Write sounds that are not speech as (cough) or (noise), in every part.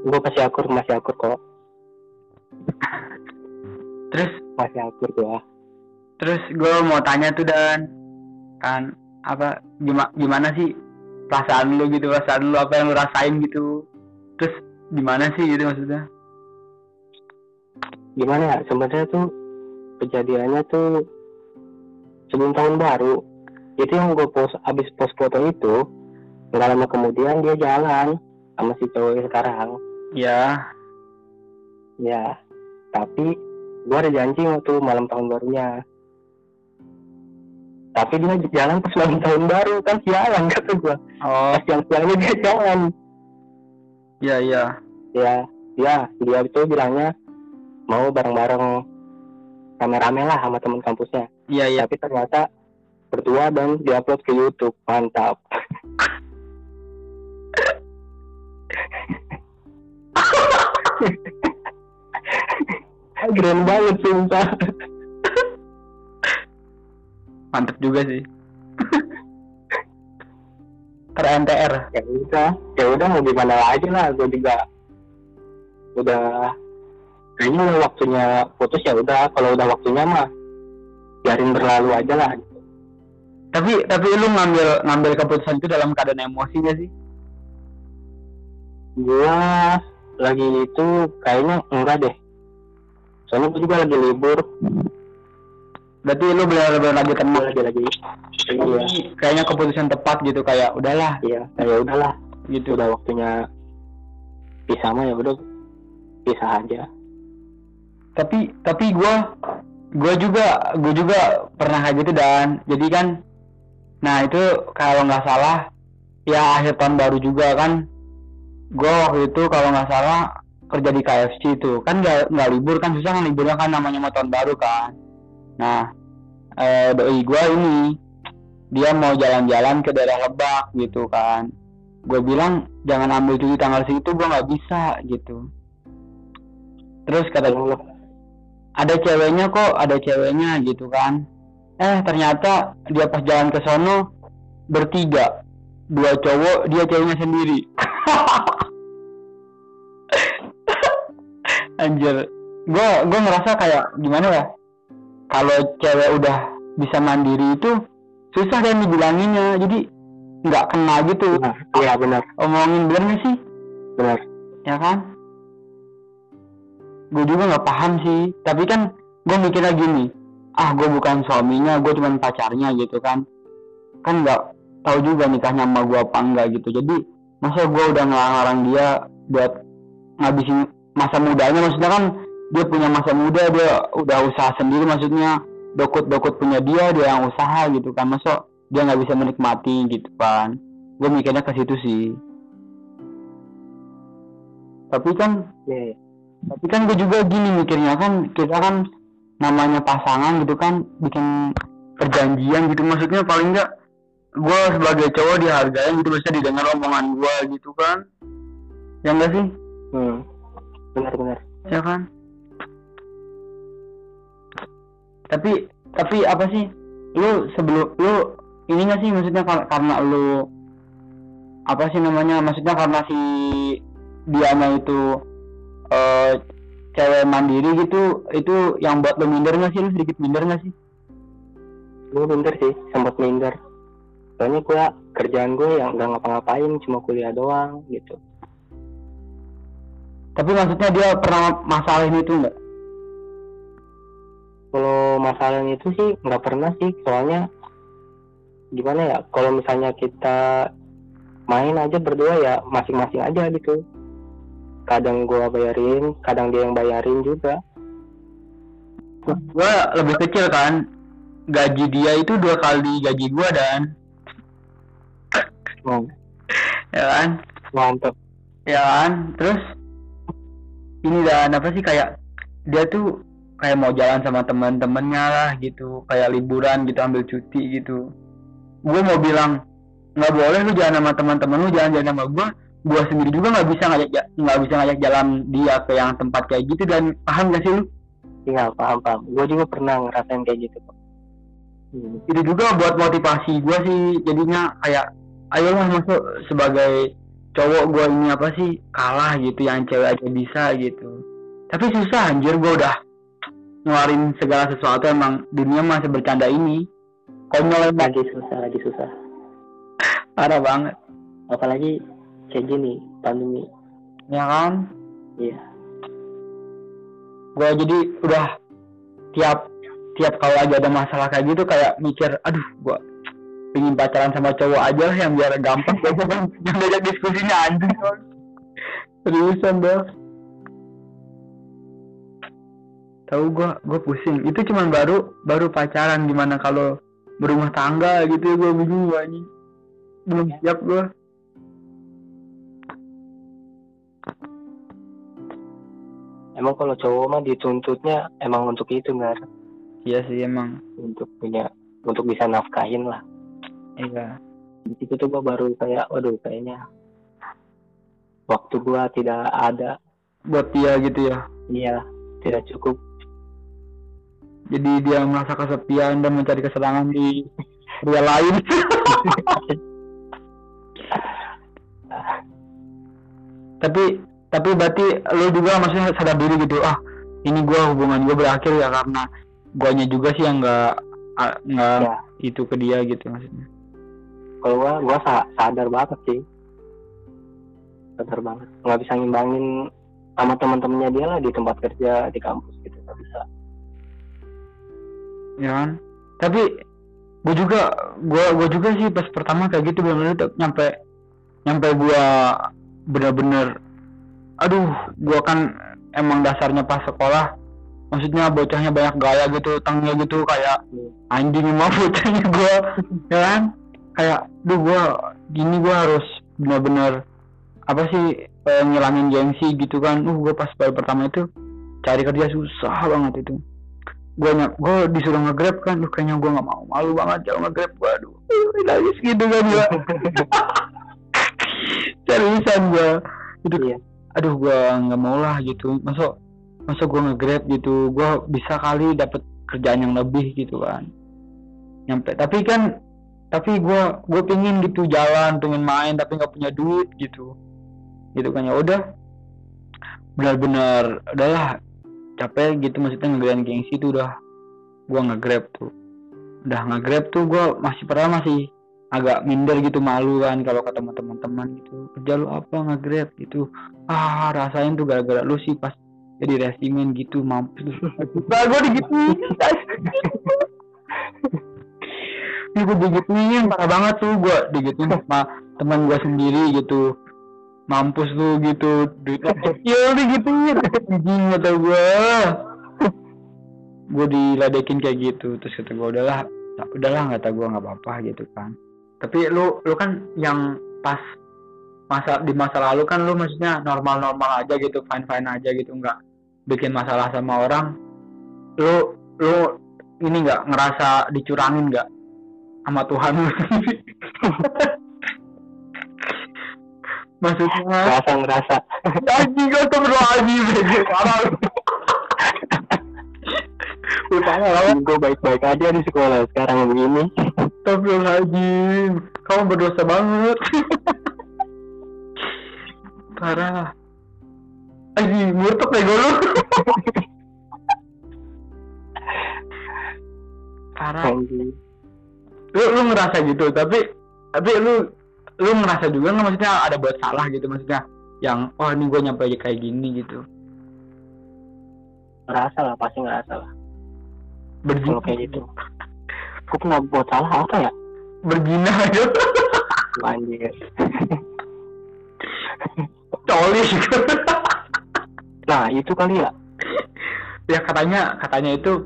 gue masih akur masih akur kok. Terus? Masih akur gue terus gue mau tanya tuh dan. Kan apa gimana gimana sih perasaan lu gitu? Perasaan lu apa yang lu rasain gitu? Terus gimana sih gitu maksudnya? Gimana ya? Sebenarnya tuh kejadiannya tuh sebelum tahun baru. Itu yang gue post abis post foto itu nggak lama kemudian dia jalan sama si cowok sekarang ya. Ya tapi gue ada janji waktu malam tahun barunya. Tapi dia jalan pas malam tahun baru kan sialan kata gue oh. Pas yang siangnya dia jalan. Iya iya ya ya dia itu bilangnya mau bareng-bareng rame-rame lah sama temen kampusnya. Iya iya tapi ternyata berdua dan diupload ke YouTube. Mantap (laughs) (laughs) keren banget sumpah. Mantep juga sih. Ter NTR ya udah ya udah mau gimana lagi lah gue juga udah kayaknya udah waktunya putus ya udah kalau udah waktunya mah biarin berlalu aja lah. Tapi tapi lu ngambil ngambil keputusan itu dalam keadaan emosi gak sih? Gua lagi itu kayaknya enggak deh. Soalnya gue juga lagi libur. Berarti lu benar-benar lagi gue tenang lagi. Lagi iya. Kayaknya keputusan tepat gitu kayak udahlah. Iya ya udahlah. Gitu. Udah waktunya pisah mah ya udah pisah aja. Tapi tapi gue gue juga gue juga pernah kayak gitu dan. Jadi kan nah itu kalau nggak salah ya akhir tahun baru juga kan gue waktu itu kalau nggak salah kerja di KFC itu kan nggak nggak libur kan susah kan liburnya kan namanya mau tahun baru kan. Nah eh, doi gue ini dia mau jalan-jalan ke daerah Lebak gitu kan. Gue bilang jangan ambil cuti tanggal segitu gue nggak bisa gitu. Terus kata gue ada ceweknya kok ada ceweknya gitu kan. Eh ternyata dia pas jalan ke sono bertiga dua cowok dia ceweknya sendiri (laughs) anjir. Gue gue ngerasa kayak gimana ya? Kalau cewek udah bisa mandiri itu susah kan dibilanginnya. Jadi nggak kena gitu. Iya benar. Omongin bener gak sih? Benar. Ya kan? Gue juga nggak paham sih. Tapi kan gue mikirnya gini. Ah gue bukan suaminya gue cuma pacarnya gitu kan. Kan nggak tahu juga nikahnya sama gue apa enggak gitu. Jadi masa gue udah ngelarang dia buat ngabisin masa mudanya maksudnya kan dia punya masa muda dia udah usaha sendiri maksudnya dokut-dokut punya dia dia yang usaha gitu kan. Masa dia nggak bisa menikmati gitu kan. Gue mikirnya ke situ sih. Tapi kan Iya, iya. tapi kan gue juga gini mikirnya kan kita kan namanya pasangan gitu kan bikin perjanjian gitu. Maksudnya paling enggak gue sebagai cowok dihargain gitu bisa didengar omongan gue gitu kan. Ya enggak sih? Hmm. Benar benar ya kan? Tapi tapi apa sih? Lu sebelum lu ini nggak sih maksudnya kar- karena lu apa sih namanya? Maksudnya karena si Diana itu eh cewek mandiri gitu itu yang buat lu minder nggak sih? Lu sedikit minder nggak sih? Gue minder sih sempat minder. Soalnya gue kerjaan gue yang nggak ngapa-ngapain cuma kuliah doang gitu tapi maksudnya dia pernah masalahin itu nggak? Kalau masalahnya itu sih nggak pernah sih. Soalnya gimana ya kalau misalnya kita main aja berdua ya masing-masing aja gitu. Kadang gua bayarin kadang dia yang bayarin juga. Gue lebih kecil kan. Gaji dia itu dua kali gaji gue dan. Hmm, ya kan? Mantep ya kan? Terus ini dan apa sih kayak dia tuh kayak mau jalan sama teman-temannya lah gitu kayak liburan gitu ambil cuti gitu. Gue mau bilang nggak boleh lu jalan sama teman-teman lu jalan-jalan sama gue gue sendiri juga nggak bisa ngajak ja- nggak bisa ngajak jalan dia ke yang tempat kayak gitu dan paham gak sih lu? Iya paham paham. Gue juga pernah ngerasain kayak gitu kok Hmm, itu juga buat motivasi gue sih jadinya kayak ayolah masuk sebagai cowok gue ini apa sih kalah gitu yang cewek aja bisa gitu. Tapi susah anjir gue udah ngeluarin segala sesuatu emang dunia masih bercanda ini. Konyol banget lagi susah lagi susah. (laughs) Parah banget. Apalagi kayak gini pandemi. Ya kan? Iya. Gue jadi udah tiap tiap kalau lagi ada masalah kayak gitu kayak mikir aduh gue pingin pacaran sama cowok aja lah yang biar gampang. (laughs) Yang diajak diskusinya anjing. Seriusan dah tahu gue gue pusing. Itu cuman baru baru pacaran gimana kalau berumah tangga gitu ya gue bingung gua anjing. Belum siap gue emang kalau cowok mah dituntutnya emang untuk itu nggak iya sih emang. Untuk punya untuk bisa nafkahin lah iya. Di situ tuh gua baru kayak waduh kayaknya waktu gua tidak ada. Buat dia gitu ya? Iya tidak cukup. Jadi dia merasa kesepian dan mencari kesenangan di pria lain. (laughs) Tapi tapi berarti lu juga maksudnya sadar diri gitu ah ini gua hubungan gua berakhir ya karena guanya juga sih yang nggak ah, nggak ya itu ke dia gitu maksudnya kalau gua gua sa- sadar banget sih. Sadar banget. Nggak bisa ngimbangin sama teman-temannya dia lah di tempat kerja di kampus gitu. Nggak bisa. Ya kan? Tapi gue juga gue gue juga sih pas pertama kayak gitu benar-benar tuh nyampe nyampe gue bener-bener aduh gue kan emang dasarnya pas sekolah maksudnya bocahnya banyak gaya gitu tangnya gitu kayak anjing mau bocahnya gue ya kan kayak duh gue gini gue harus bener-bener apa sih eh, ngilangin gengsi gitu kan. Uh gue pas baru pertama itu cari kerja susah banget itu. Gue gue disuruh nge-grab kan lu kayaknya gue nggak mau malu banget kalau nge-grab gue aduh uh, nangis gitu kan gue (laughs) seriusan gue itu iya. Aduh gue nggak mau lah gitu. Masa masa gue nge-grab gitu? Gue bisa kali dapet kerjaan yang lebih gitu kan. Nyampe. Tapi kan tapi gue gue pingin gitu jalan pengen main tapi nggak punya duit gitu. Gitu kan ya udah. Benar-benar udahlah. Capek gitu maksudnya ngegrab gengsi itu udah. Gue nge-grab tuh. Udah nge-grab tuh gue masih pernah masih agak minder gitu malu kan kalau ketemu teman-teman gitu. Kerja lu apa nge-grab gitu? Ah rasain tuh gara-gara lu sih pas jadi resimen gitu mampus. (laughs) Gue digituin (laughs) Ini gue digituin parah banget tuh gue digituin sama teman gue sendiri gitu. Mampus lu gitu duitnya kecil digituin. Anjing kata gue gue diledekin kayak gitu terus kata gue udahlah udahlah kata gue nggak apa-apa gitu kan. Tapi lu lu kan yang pas masa di masa lalu kan lu maksudnya normal-normal aja gitu fine-fine aja gitu nggak bikin masalah sama orang. Lu lu ini nggak ngerasa dicurangin nggak sama Tuhan. Maksudnya? Ngerasa ngerasa. Anjing kau tuh berlagi parah. Lu Lu parah lah gue baik-baik aja di sekolah sekarang begini. Astagfirullahaladzim. Kamu berdosa banget. Parah. Anjing, murtuk nego lu. Parah. Anjing. Lu, lu ngerasa gitu, tapi Tapi lu Lu ngerasa juga nggak? Maksudnya ada buat salah gitu Maksudnya? Yang Oh ini gue nyampe kayak gini gitu. Ngerasa lah pasti ngerasa lah. Berzina kalau kayak gitu. Gue pernah buat salah apa ya? Berzina aja. (laughs) Anjir. Coli. Nah itu kali ya. Ya katanya Katanya itu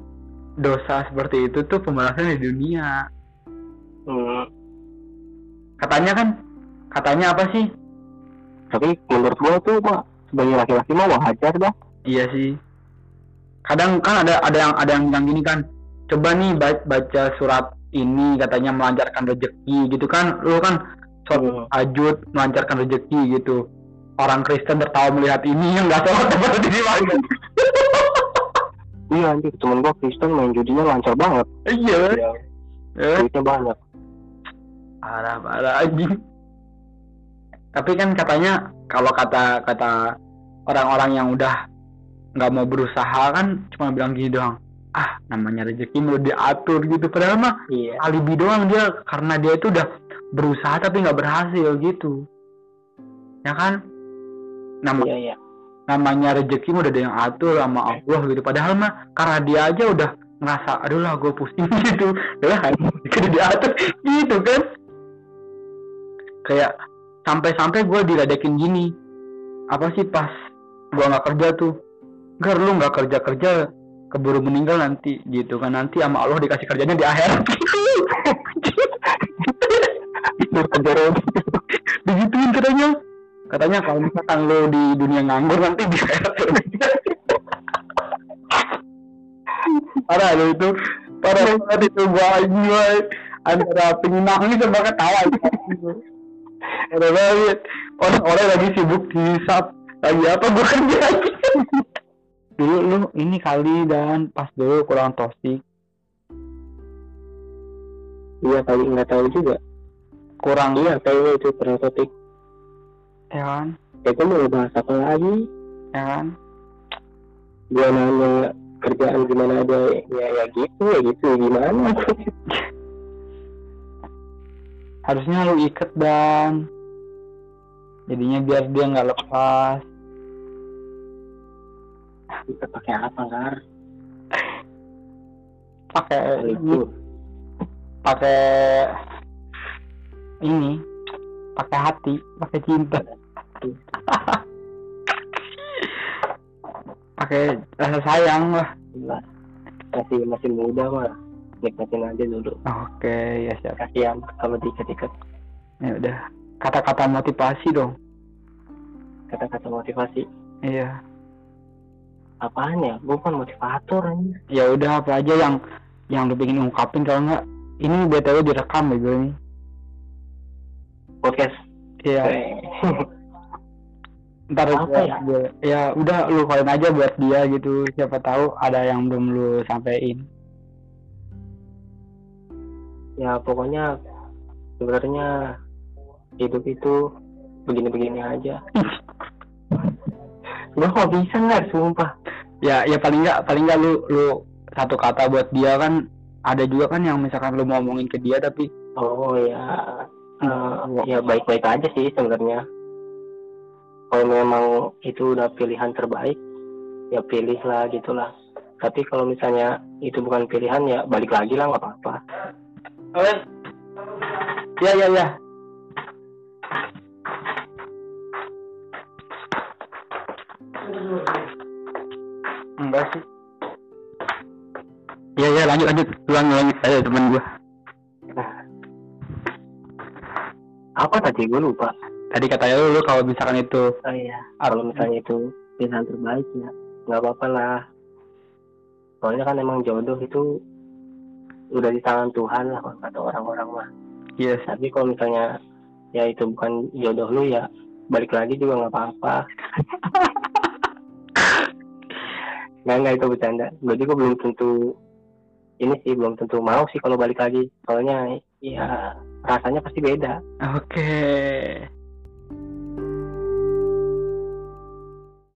Dosa seperti itu tuh pembalasan di dunia hmm, katanya kan katanya apa sih? Tapi menurut gue tuh mah sebagai laki-laki mah wajar dah. Iya sih. Kadang kan ada ada yang ada yang bilang gini kan coba nih ba- baca surat ini katanya melancarkan rezeki gitu kan. Lu kan sholat Hmm. ajud melancarkan rezeki gitu. Orang Kristen tertawa melihat ini yang nggak sholat dapat di mana (laughs) iya anjir temen gue Kristen main judinya lancar banget. Iya ya, duitnya banyak parah parah anjing. Tapi kan katanya kalau kata kata orang-orang yang udah nggak mau berusaha kan cuma bilang gini doang ah namanya rezeki mau diatur gitu. Padahal mah iya. alibi doang dia karena dia itu udah berusaha tapi nggak berhasil gitu. Ya kan? Nama iya iya. namanya rezeki udah ada yang atur sama Allah gitu. Padahal mah karena dia aja udah ngerasa aduh lah gue pusing (laughs) gitu. Ya kan? Jadi diatur gitu kan kayak sampai-sampai gue diledekin gini apa sih pas? Gue nggak kerja tuh. Gar lu nggak kerja kerja keburu meninggal nanti gitu kan. Nanti sama Allah dikasih kerjanya di akhirat. Kejaran. (laughs) (laughs) digituin katanya. Katanya kalau misalkan lo di dunia nganggur nanti di akhirat. (laughs) Parah lo itu. Parah banget itu gua gua antara pengen nangis sama ketawa parah banget orang-orang lagi sibuk hisap lagi apa gua kerja lagi (laughs) dulu lu ini kali dan pas dulu kurang tosik Iya kali nggak tahu juga. kurang Iya kayaknya itu pernah topik. ya kan Itu mau bahas apa lagi? ya kan nanya kerjaan gimana ada ya ya gitu ya gitu gimana? (laughs) harusnya lu ikat dan jadinya biar dia nggak lepas. Kita pakai apa Gar? pakai Itu. pakai ini. Pakai hati pakai cinta. Pakai rasa sayang lah. Masih masih muda mah nikmatin aja dulu. oke ya siap Kasihan kalau diikat-ikat ya udah kata-kata motivasi dong kata-kata motivasi. iya Apaan ya? Gue kan motivator ini. ya udah apa aja yang yang lu pengen ungkapin kalau nggak ini btw direkam ya gue ini Podcast. iya (laughs) ntar Apa ya? gua- ya udah lu callin aja buat dia gitu siapa tahu ada yang belum lu sampein ya pokoknya sebenarnya hidup itu begini-begini aja. (laughs) Gue kok bisa nggak sumpah? ya ya paling nggak paling nggak lu lu satu kata buat dia kan ada juga kan yang misalkan lu mau ngomongin ke dia tapi Oh ya, Hmm. ya baik-baik aja sih sebenarnya. Kalau memang itu udah pilihan terbaik, ya pilihlah gitulah. Tapi kalau misalnya itu bukan pilihan ya balik lagi lah nggak apa-apa. Ya ya ya. Enggak sih. Ya ya lanjut lanjut. Ulang lanjut aja teman gua. Apa tadi? Gue lupa. tadi katanya lu, lu kalau misalkan itu Oh iya, kalau misalnya itu pilihan terbaik ya nggak apa-apa lah. Soalnya kan emang jodoh itu udah di tangan Tuhan lah kalau kata orang-orang mah. yes Tapi kalau misalnya ya itu bukan jodoh lu ya balik lagi juga nggak apa-apa. (laughs) nggak nggak itu bercanda. Gue juga belum tentu ini sih belum tentu mau sih kalau balik lagi. Soalnya ya rasanya pasti beda. oke